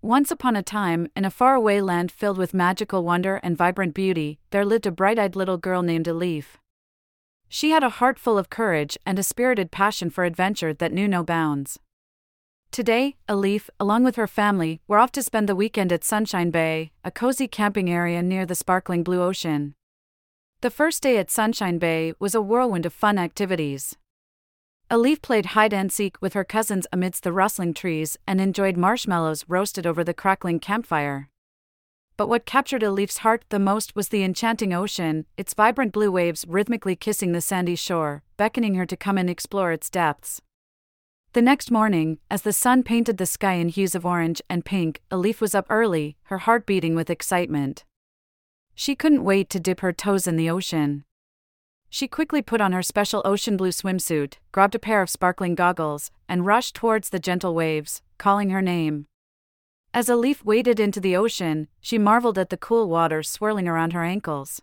Once upon a time, in a faraway land filled with magical wonder and vibrant beauty, there lived a bright eyed little girl named Elif. She had a heart full of courage and a spirited passion for adventure that knew no bounds. Today, Elif, along with her family, were off to spend the weekend at Sunshine Bay, a cozy camping area near the sparkling blue ocean. The first day at Sunshine Bay was a whirlwind of fun activities. Elif played hide and seek with her cousins amidst the rustling trees and enjoyed marshmallows roasted over the crackling campfire. But what captured Elif's heart the most was the enchanting ocean, its vibrant blue waves rhythmically kissing the sandy shore, beckoning her to come and explore its depths. The next morning, as the sun painted the sky in hues of orange and pink, Elif was up early, her heart beating with excitement. She couldn't wait to dip her toes in the ocean. She quickly put on her special ocean blue swimsuit, grabbed a pair of sparkling goggles, and rushed towards the gentle waves, calling her name. As Elif waded into the ocean, she marveled at the cool water swirling around her ankles.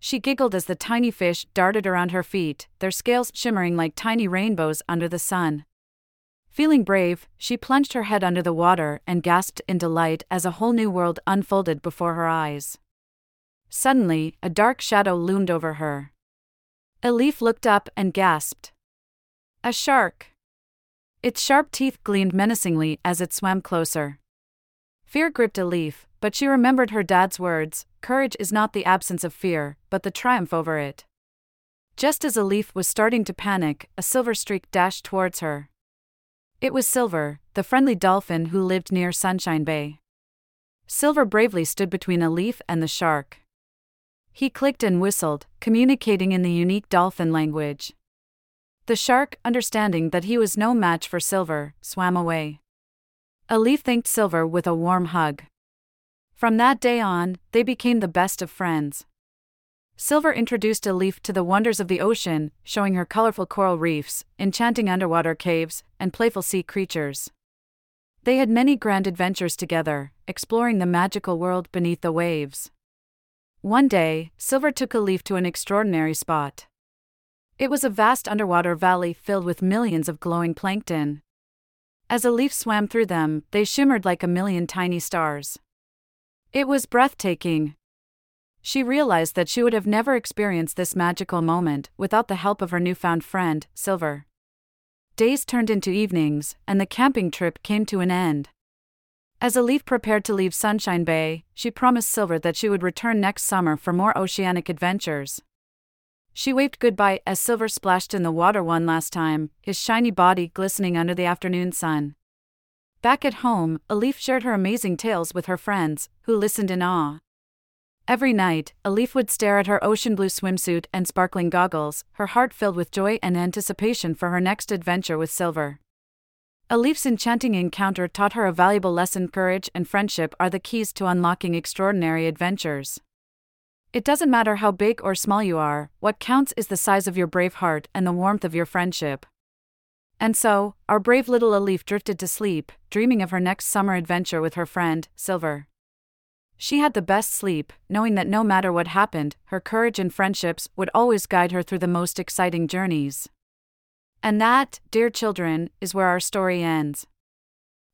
She giggled as the tiny fish darted around her feet, their scales shimmering like tiny rainbows under the sun. Feeling brave, she plunged her head under the water and gasped in delight as a whole new world unfolded before her eyes. Suddenly, a dark shadow loomed over her. Elif looked up and gasped. A shark! Its sharp teeth gleamed menacingly as it swam closer. Fear gripped Elif, but she remembered her dad's words courage is not the absence of fear, but the triumph over it. Just as Elif was starting to panic, a silver streak dashed towards her. It was Silver, the friendly dolphin who lived near Sunshine Bay. Silver bravely stood between Elif and the shark. He clicked and whistled, communicating in the unique dolphin language. The shark, understanding that he was no match for Silver, swam away. Elif thanked Silver with a warm hug. From that day on, they became the best of friends. Silver introduced Elif to the wonders of the ocean, showing her colorful coral reefs, enchanting underwater caves, and playful sea creatures. They had many grand adventures together, exploring the magical world beneath the waves. One day, Silver took Elif to an extraordinary spot. It was a vast underwater valley filled with millions of glowing plankton. As Elif swam through them, they shimmered like a million tiny stars. It was breathtaking. She realized that she would have never experienced this magical moment without the help of her newfound friend, Silver. Days turned into evenings, and the camping trip came to an end. As Elif prepared to leave Sunshine Bay, she promised Silver that she would return next summer for more oceanic adventures. She waved goodbye as Silver splashed in the water one last time, his shiny body glistening under the afternoon sun. Back at home, Elif shared her amazing tales with her friends, who listened in awe. Every night, Elif would stare at her ocean blue swimsuit and sparkling goggles, her heart filled with joy and anticipation for her next adventure with Silver. Elif's enchanting encounter taught her a valuable lesson courage and friendship are the keys to unlocking extraordinary adventures. It doesn't matter how big or small you are, what counts is the size of your brave heart and the warmth of your friendship. And so, our brave little Elif drifted to sleep, dreaming of her next summer adventure with her friend, Silver. She had the best sleep, knowing that no matter what happened, her courage and friendships would always guide her through the most exciting journeys. And that, dear children, is where our story ends.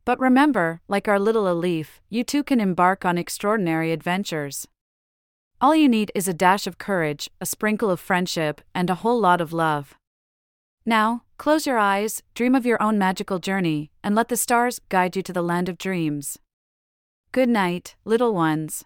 But remember, like our little Elif, you too can embark on extraordinary adventures. All you need is a dash of courage, a sprinkle of friendship, and a whole lot of love. Now, close your eyes, dream of your own magical journey, and let the stars guide you to the land of dreams. Good night, little ones.